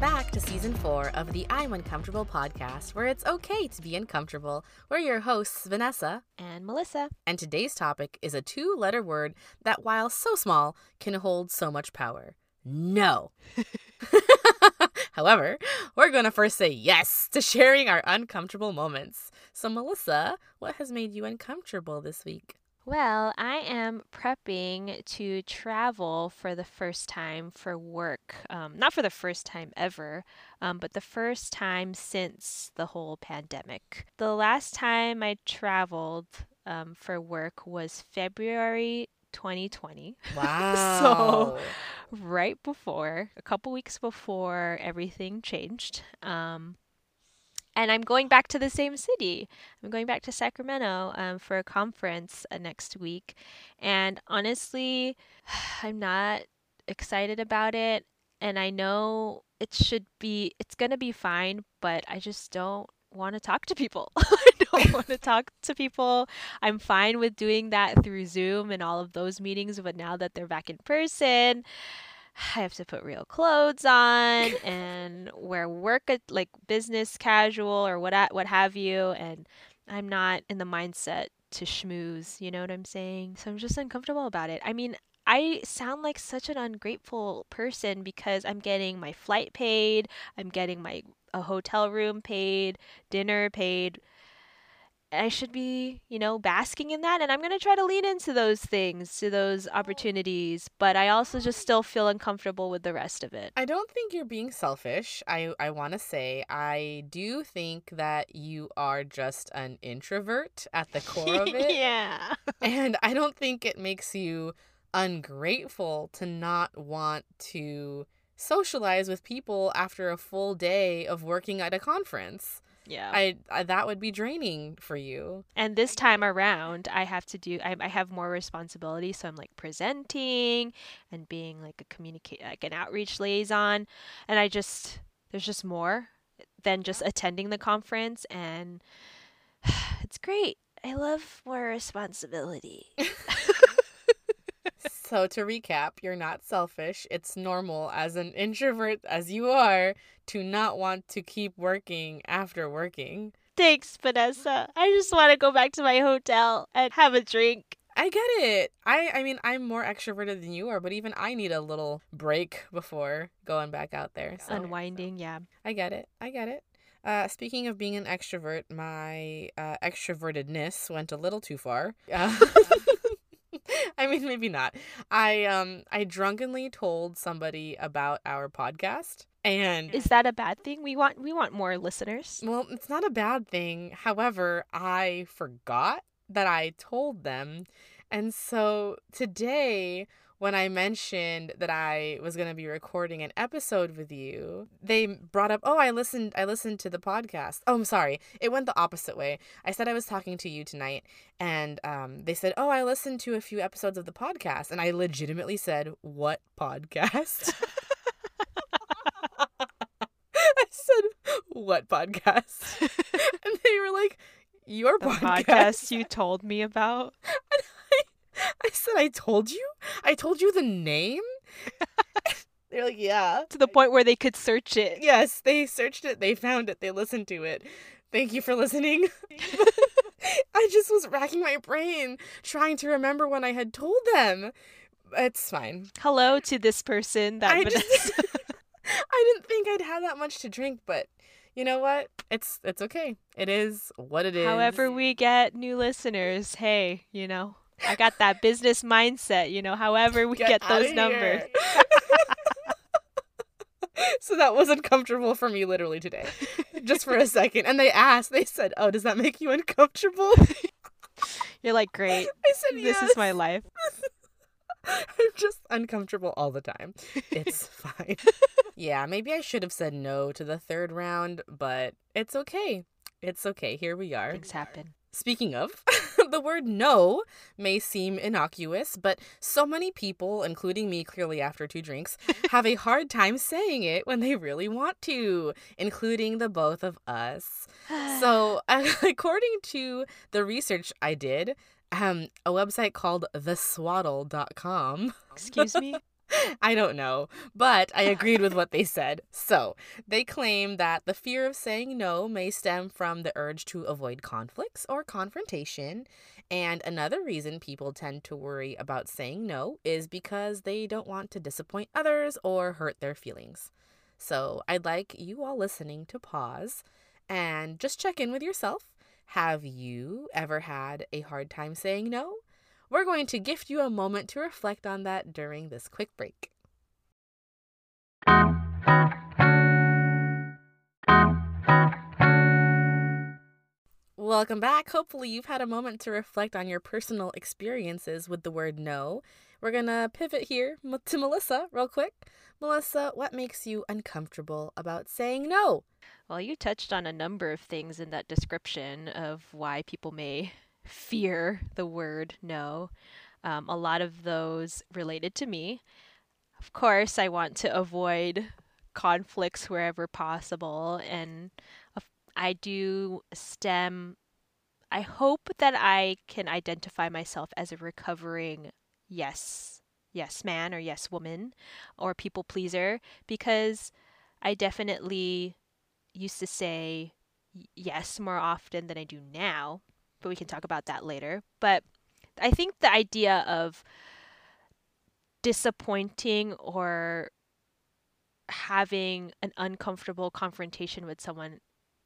welcome back to season four of the I'm Uncomfortable podcast, where it's okay to be uncomfortable. We're your hosts, Vanessa and Melissa. And today's topic is a two letter word that, while so small, can hold so much power. No. However, we're going to first say yes to sharing our uncomfortable moments. So, Melissa, what has made you uncomfortable this week? Well, I am prepping to travel for the first time for work. Um, not for the first time ever, um, but the first time since the whole pandemic. The last time I traveled um, for work was February 2020. Wow. so, right before, a couple weeks before everything changed. Um, and I'm going back to the same city. I'm going back to Sacramento um, for a conference uh, next week. And honestly, I'm not excited about it. And I know it should be, it's going to be fine, but I just don't want to talk to people. I don't want to talk to people. I'm fine with doing that through Zoom and all of those meetings, but now that they're back in person, I have to put real clothes on and wear work uh, like business casual or what what have you and I'm not in the mindset to schmooze, you know what I'm saying? So I'm just uncomfortable about it. I mean, I sound like such an ungrateful person because I'm getting my flight paid, I'm getting my a hotel room paid, dinner paid, I should be, you know, basking in that. And I'm going to try to lean into those things, to those opportunities. But I also just still feel uncomfortable with the rest of it. I don't think you're being selfish. I, I want to say, I do think that you are just an introvert at the core of it. yeah. and I don't think it makes you ungrateful to not want to socialize with people after a full day of working at a conference. Yeah. I, I, that would be draining for you. And this time around, I have to do I, I have more responsibility, so I'm like presenting and being like a communicate like an outreach liaison, and I just there's just more than just attending the conference and it's great. I love more responsibility. So, to recap, you're not selfish. It's normal as an introvert as you are to not want to keep working after working. Thanks, Vanessa. I just want to go back to my hotel and have a drink. I get it. I I mean, I'm more extroverted than you are, but even I need a little break before going back out there. So. Unwinding, yeah. I get it. I get it. Uh, speaking of being an extrovert, my uh, extrovertedness went a little too far. Uh, I mean, maybe not. I um I drunkenly told somebody about our podcast. And is that a bad thing? We want we want more listeners. Well, it's not a bad thing. However, I forgot that I told them. And so today when I mentioned that I was going to be recording an episode with you, they brought up, "Oh, I listened I listened to the podcast." Oh, I'm sorry. It went the opposite way. I said I was talking to you tonight and um, they said, "Oh, I listened to a few episodes of the podcast." And I legitimately said, "What podcast?" I said, "What podcast?" and they were like, "Your the podcast. podcast you told me about." I said, I told you? I told you the name? They're like, yeah. To the point where they could search it. Yes, they searched it, they found it, they listened to it. Thank you for listening. I just was racking my brain trying to remember when I had told them. It's fine. Hello to this person that I, just, I didn't think I'd have that much to drink, but you know what? It's it's okay. It is what it is. However we get new listeners, hey, you know, I got that business mindset, you know, however we get, get those numbers. so that was uncomfortable for me literally today. Just for a second. And they asked, they said, Oh, does that make you uncomfortable? You're like, Great. I said, This yes. is my life. I'm just uncomfortable all the time. It's fine. yeah, maybe I should have said no to the third round, but it's okay. It's okay. Here we are. Things happen. Speaking of, the word no may seem innocuous, but so many people, including me clearly after two drinks, have a hard time saying it when they really want to, including the both of us. so, according to the research I did, um, a website called theswaddle.com. Excuse me? I don't know, but I agreed with what they said. So, they claim that the fear of saying no may stem from the urge to avoid conflicts or confrontation. And another reason people tend to worry about saying no is because they don't want to disappoint others or hurt their feelings. So, I'd like you all listening to pause and just check in with yourself. Have you ever had a hard time saying no? We're going to gift you a moment to reflect on that during this quick break. Welcome back. Hopefully, you've had a moment to reflect on your personal experiences with the word no. We're going to pivot here to Melissa, real quick. Melissa, what makes you uncomfortable about saying no? Well, you touched on a number of things in that description of why people may fear the word no. Um, a lot of those related to me. Of course, I want to avoid conflicts wherever possible, and I do stem. I hope that I can identify myself as a recovering yes, yes man or yes woman or people pleaser because I definitely used to say yes more often than I do now but we can talk about that later. But I think the idea of disappointing or having an uncomfortable confrontation with someone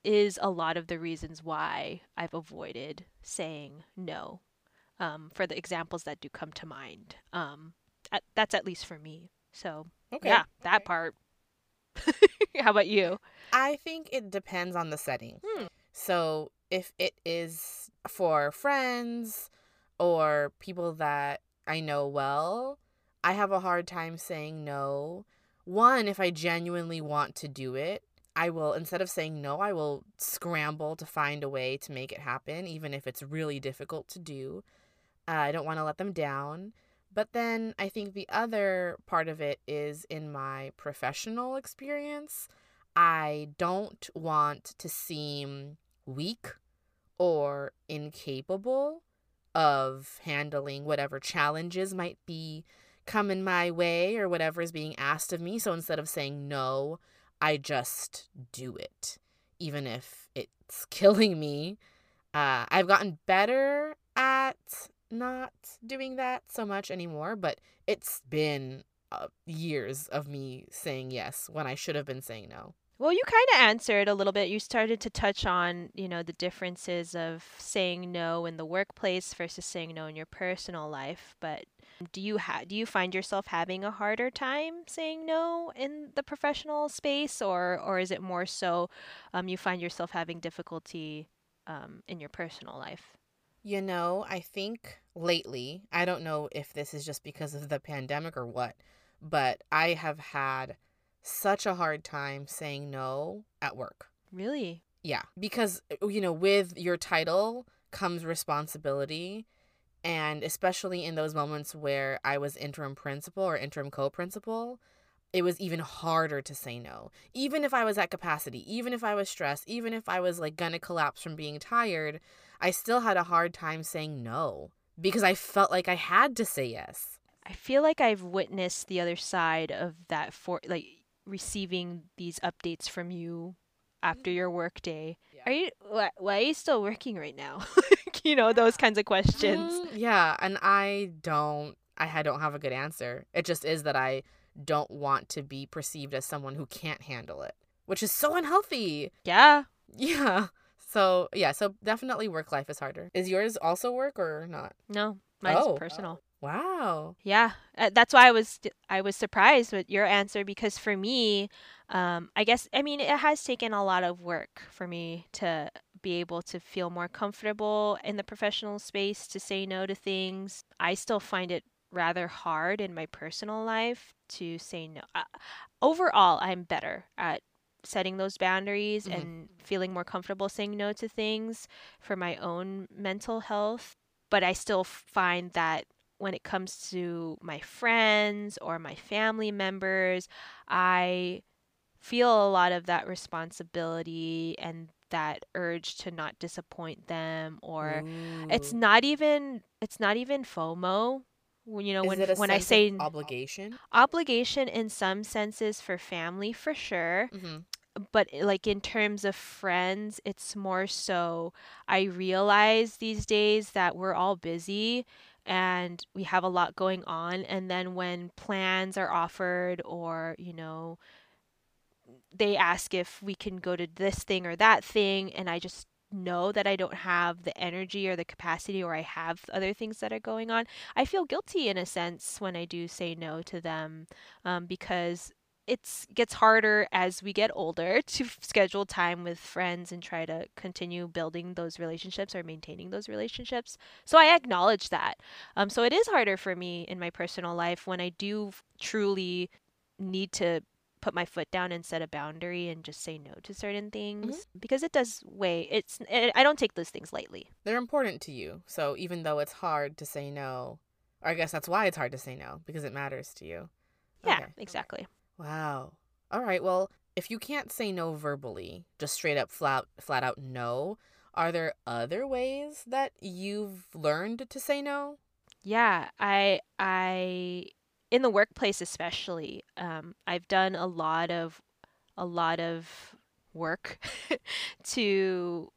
is a lot of the reasons why I've avoided saying no. Um, for the examples that do come to mind, um, at, that's at least for me. So okay. yeah, that okay. part. How about you? I think it depends on the setting. Hmm. So if it is for friends or people that I know well, I have a hard time saying no. One, if I genuinely want to do it, I will, instead of saying no, I will scramble to find a way to make it happen, even if it's really difficult to do. Uh, I don't want to let them down. But then I think the other part of it is in my professional experience. I don't want to seem weak or incapable of handling whatever challenges might be coming my way or whatever is being asked of me. So instead of saying no, I just do it, even if it's killing me. Uh, I've gotten better at not doing that so much anymore, but it's been uh, years of me saying yes when I should have been saying no. Well, you kind of answered a little bit. You started to touch on, you know, the differences of saying no in the workplace versus saying no in your personal life. But do you ha- do you find yourself having a harder time saying no in the professional space, or or is it more so um, you find yourself having difficulty um, in your personal life? You know, I think lately, I don't know if this is just because of the pandemic or what, but I have had such a hard time saying no at work. Really? Yeah, because uh, you know, with your title comes responsibility, and especially in those moments where I was interim principal or interim co-principal, it was even harder to say no. Even if I was at capacity, even if I was stressed, even if I was like gonna collapse from being tired, I still had a hard time saying no because I felt like I had to say yes. I feel like I've witnessed the other side of that for like receiving these updates from you after your work day. Yeah. Are you why, why, are you still working right now? you know, those kinds of questions. Mm, yeah, and I don't I don't have a good answer. It just is that I don't want to be perceived as someone who can't handle it, which is so unhealthy. Yeah. Yeah. So, yeah, so definitely work life is harder. Is yours also work or not? No, mine's oh. personal. Wow. Yeah, uh, that's why I was I was surprised with your answer because for me, um, I guess I mean it has taken a lot of work for me to be able to feel more comfortable in the professional space to say no to things. I still find it rather hard in my personal life to say no. Uh, overall, I'm better at setting those boundaries mm-hmm. and feeling more comfortable saying no to things for my own mental health. But I still find that when it comes to my friends or my family members, I feel a lot of that responsibility and that urge to not disappoint them or Ooh. it's not even it's not even FOMO when you know Is when when I say obligation? obligation in some senses for family for sure hmm but eh, like in terms of friends it's more so i realize these days that we're all busy and we have a lot going on and then when plans are offered or you know they ask if we can go to this thing or that thing and i just know that i don't have the energy or the capacity or i have other things that are going on i feel guilty in a sense when i do say no to them um, because it's gets harder as we get older to schedule time with friends and try to continue building those relationships or maintaining those relationships. So I acknowledge that. Um, so it is harder for me in my personal life when I do truly need to put my foot down and set a boundary and just say no to certain things because it does weigh. It's it, I don't take those things lightly. They're important to you. So even though it's hard to say no, or I guess that's why it's hard to say no because it matters to you. Yeah, Okay. exactly. Wow. All right. Well, if you can't say no verbally, just straight up flat flat out no, are there other ways that you've learned to say no? Yeah, I I in the workplace especially, um, I've done a lot of a lot of work to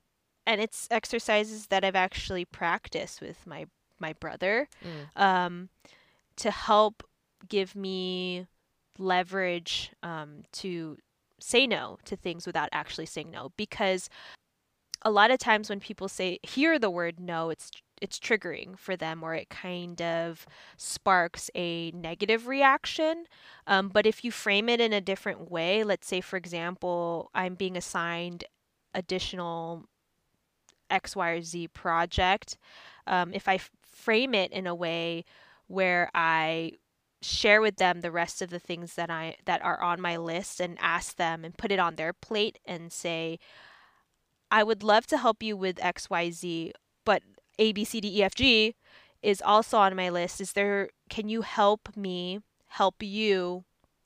and it's exercises that I've actually practiced with my my brother Mm. um, to help give me leverage um, to say no to things without actually saying no because a lot of times when people say hear the word no it's it's triggering for them or it kind of sparks a negative reaction. Um, but if you frame it in a different way let's say for example i'm being assigned additional x y or z project um, if i f- frame it in a way where i share with them the rest of the things that i that are on my list and ask them and put it on their plate and say I would love to help you with XYZ, but A, B, C, D, E, F, G is also on my list. Is there, can you help me help you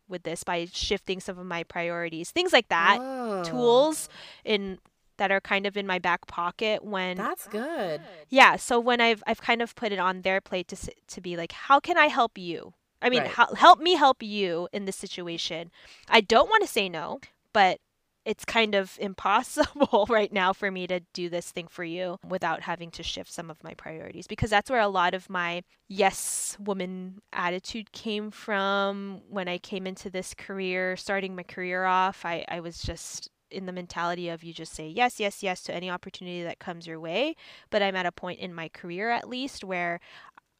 with this by shifting some of my priorities? Things like that. Oh, Tools in that are kind of in my back pocket when That's good. yeah, so when I've I've kind of put it on their plate to to be like, how can I help you? I mean, Right. hel- help me help you in this situation. I don't want to say no, but it's kind of impossible right now for me to do this thing for you without having to shift some of my priorities because that's where a lot of my yes woman attitude came from when I came into this career, starting my career off. I, I was just in the mentality of you just say yes, yes, yes to any opportunity that comes your way. But I'm at a point in my career, at least, where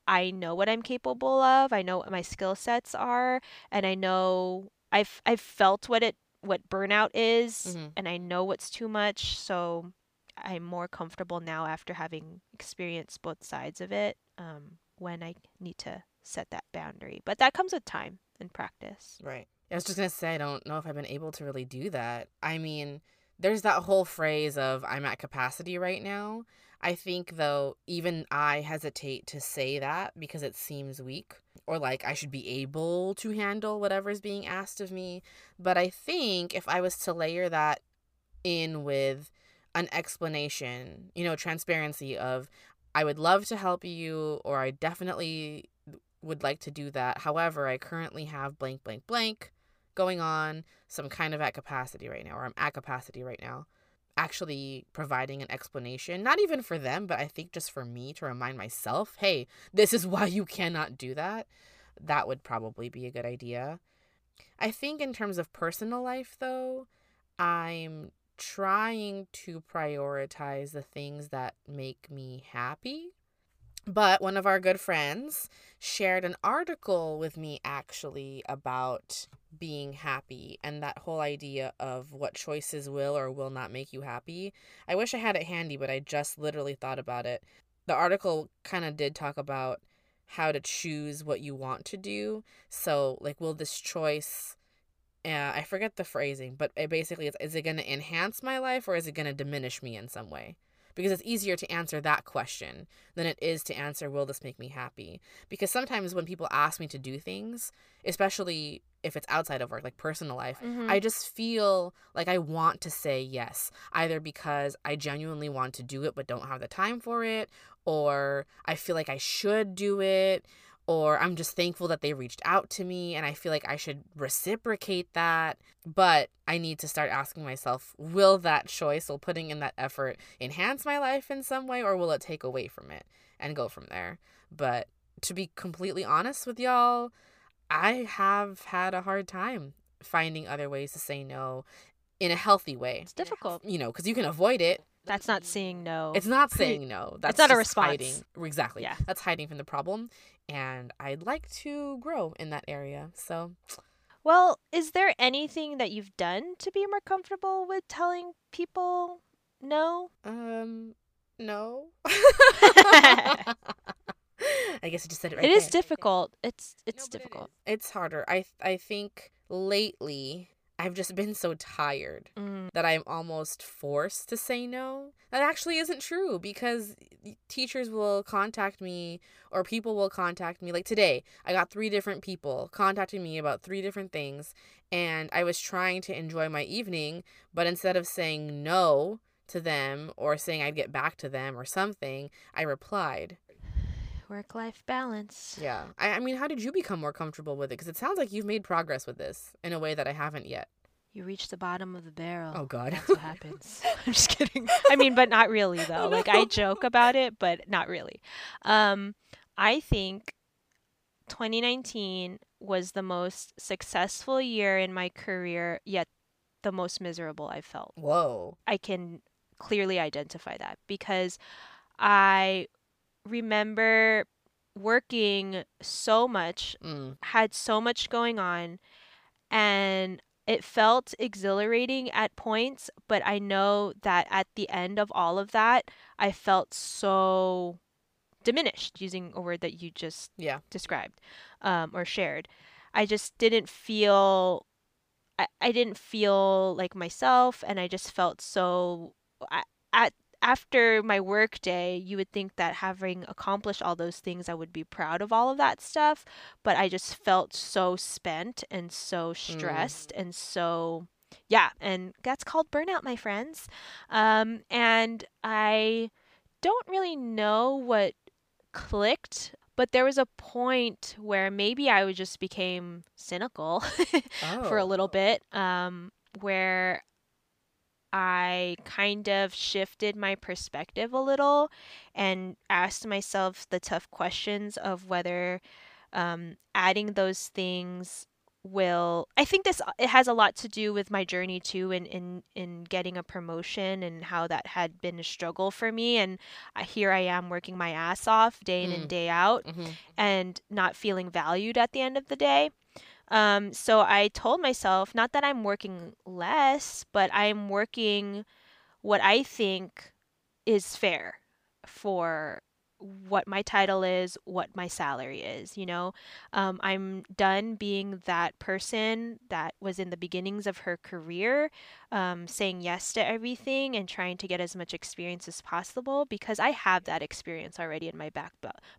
I know what I'm capable of. I know what my skill sets are, and I know I've I've felt what it what burnout is, Mhm. and I know what's too much. So I'm more comfortable now after having experienced both sides of it. Um, when I need to set that boundary, but that comes with time and practice. Right. I was just gonna say I don't know if I've been able to really do that. I mean, there's that whole phrase of I'm at capacity right now. I think though even I hesitate to say that because it seems weak or like I should be able to handle whatever is being asked of me. But I think if I was to layer that in with an explanation, you know, transparency of I would love to help you or I definitely would like to do that. However, I currently have blank blank blank going on, so I'm kind of at capacity right now or I'm at capacity right now. Actually providing an explanation, not even for them, but I think just for me to remind myself, hey, this is why you cannot do that. That would probably be a good idea. I think in terms of personal life though, I'm trying to prioritize the things that make me happy. But one of our good friends shared an article with me actually about being happy and that whole idea of what choices will or will not make you happy. I wish I had it handy, but I just literally thought about it. The article kind of did talk about how to choose what you want to do. So, like, will this choice uh, I forget the phrasing, but it basically it's is it going to enhance my life or is it going to diminish me in some way? Because it's easier to answer that question than it is to answer, will this make me happy? Because sometimes when people ask me to do things, especially if it's outside of work, like personal life, Mhm. I just feel like I want to say yes, either because I genuinely want to do it but don't have the time for it, or I feel like I should do it, or I'm just thankful that they reached out to me and I feel like I should reciprocate that. But I need to start asking myself, will that choice, will putting in that effort enhance my life in some way or will it take away from it and go from there? But to be completely honest with y'all, I have had a hard time finding other ways to say no in a healthy way. It's difficult. You know, because you can avoid it That's not saying no. it's not saying no. That's not a response. Hiding. Exactly. Yeah. That's hiding from the problem. And I'd like to grow in that area. So Well, is there anything that you've done to be more comfortable with telling people no? um no. I guess I just said it right it is there. difficult. It's it's No, it difficult. is. It's harder. I I think lately I've just been so tired Mm. that I'm almost forced to say no. That actually isn't true because teachers will contact me or people will contact me. Like today, I got three different people contacting me about three different things, and I was trying to enjoy my evening, but instead of saying no to them or saying I'd get back to them or something, I replied. Work life balance. Yeah. I, I mean, how did you become more comfortable with it? Because it sounds like you've made progress with this in a way that I haven't yet. You reach the bottom of the barrel. Oh, God. That's what happens. I'm just kidding. I mean, but not really though. Like I joke about it, but not really. Um, I think 2019 was the most successful year in my career, yet the most miserable I felt. Whoa. I can clearly identify that because I remember working so much, Mm. had so much going on, and it felt exhilarating at points, but I know that at the end of all of that, I felt so diminished, using a word that you just Yeah. described um, or shared. I just didn't feel I, I didn't feel like myself and I just felt so I, at after my work day you would think that having accomplished all those things I would be proud of all of that stuff but I just felt so spent and so stressed and so yeah and that's called burnout my friends um, and I don't really know what clicked but there was a point where maybe I just became cynical for a Oh. little bit, um, where I kind of shifted my perspective a little and asked myself the tough questions of whether um, adding those things will i think this it has a lot to do with my journey too in in in getting a promotion and how that had been a struggle for me and here i am working my ass off day in Mm. and day out Mhm. and not feeling valued at the end of the day. Um, so I told myself, not that I'm working less, but I'm working what I think is fair for what my title is, what my salary is. You know, um, I'm done being that person that was in the beginnings of her career, um, saying yes to everything and trying to get as much experience as possible because I have that experience already in my back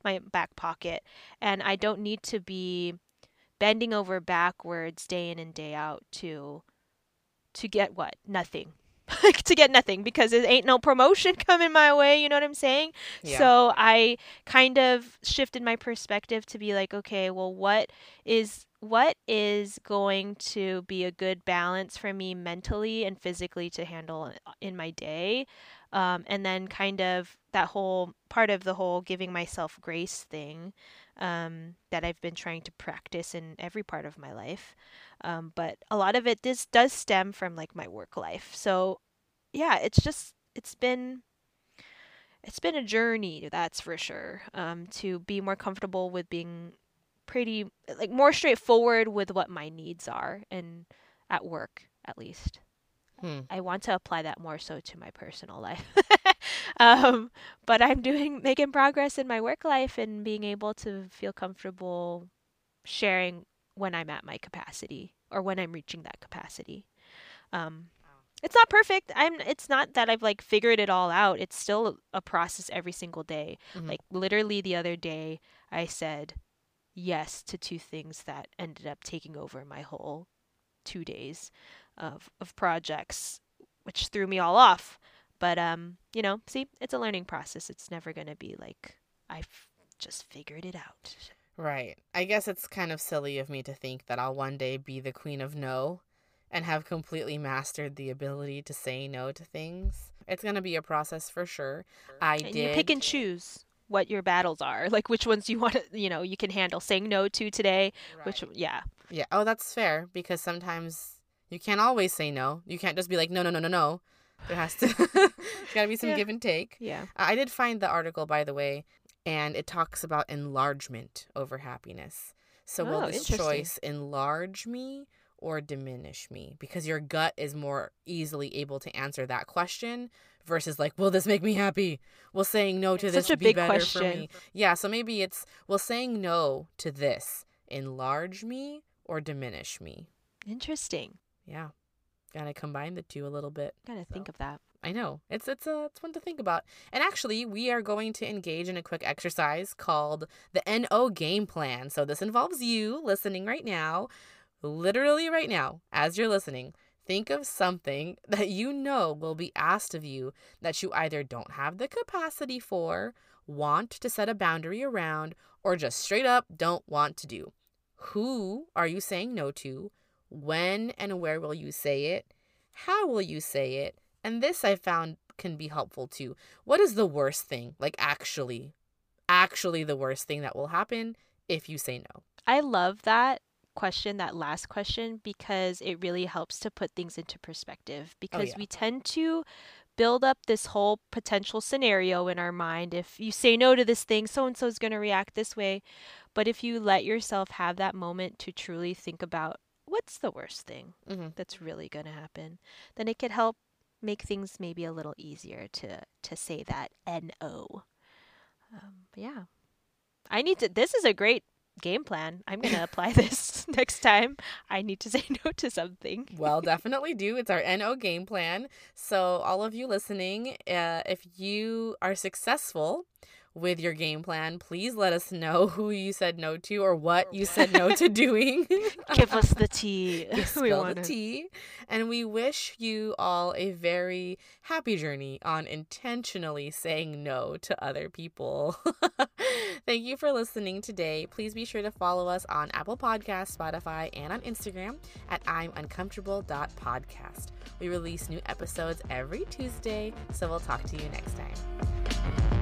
my back pocket, and I don't need to be bending over backwards day in and day out to to get what? Nothing. Like to get nothing because there ain't no promotion coming my way you know what i'm saying? Yeah. so I kind of shifted my perspective to be like, okay, well, what is what is going to be a good balance for me mentally and physically to handle in my day, um, and then kind of that whole part of the whole giving myself grace thing um, that I've been trying to practice in every part of my life. Um, but a lot of it this does stem from like my work life. So yeah, it's just it's been it's been a journey, that's for sure. Um, to be more comfortable with being pretty like more straightforward with what my needs are and at work at least. Hmm. I want to apply that more so to my personal life. um, but I'm doing making progress in my work life and being able to feel comfortable sharing when I'm at my capacity or when I'm reaching that capacity. Um, it's not perfect. I'm. It's not that I've like figured it all out. It's still a process every single day. Mhm. Like literally the other day, I said yes to two things that ended up taking over my whole two days of of projects, which threw me all off. But um, you know, see, it's a learning process. It's never gonna be like I've just figured it out. Right. I guess it's kind of silly of me to think that I'll one day be the queen of no and have completely mastered the ability to say no to things. It's going to be a process for sure. I And did you pick and choose what your battles are, like which ones you want to, you know, you can handle saying no to today. Which, yeah, Yeah. Oh, that's fair because sometimes you can't always say no. You can't just be like no, no, no, no, no. There has to there's got to be some Yeah. give and take. yeah. I did find the article, by the way, and it talks about enlargement over happiness. So, will Oh, this choice enlarge me or diminish me? Because your gut is more easily able to answer that question versus, like, will this make me happy? Will saying no to It's this such a be big better question. for me? Yeah, so maybe it's, will saying no to this enlarge me or diminish me? Interesting. Yeah. Gotta combine the two a little bit. Gotta think of that. I know. It's it's a it's one to think about. And actually, we are going to engage in a quick exercise called the NO game plan. So this involves you listening right now, literally right now as you're listening. Think of something that you know will be asked of you that you either don't have the capacity for, want to set a boundary around, or just straight up don't want to do. Who are you saying no to? When and where will you say it? How will you say it? And this I found can be helpful too. What is the worst thing? Like actually, actually the worst thing that will happen if you say no. I love that question, that last question, because it really helps to put things into perspective. Oh, because yeah. we tend to build up this whole potential scenario in our mind. If you say no to this thing, so and so is going to react this way. But if you let yourself have that moment to truly think about what's the worst thing hmm that's really going to happen, then it could help make things maybe a little easier to to say that no. Um, but yeah, I need to. This is a great game plan. I'm gonna apply this next time I need to say no to something. Well, definitely do. It's our NO game plan. So, all of you listening, uh, if you are successful with your game plan, please let us know who you said no to or what you said no to doing. Give us the tea. we Spill the tea. And we wish you all a very happy journey on intentionally saying no to other people. Thank you for listening today. Please be sure to follow us on Apple Podcasts, Spotify, and on Instagram at I'm Uncomfortable.podcast. We release new episodes every Tuesday, so we'll talk to you next time.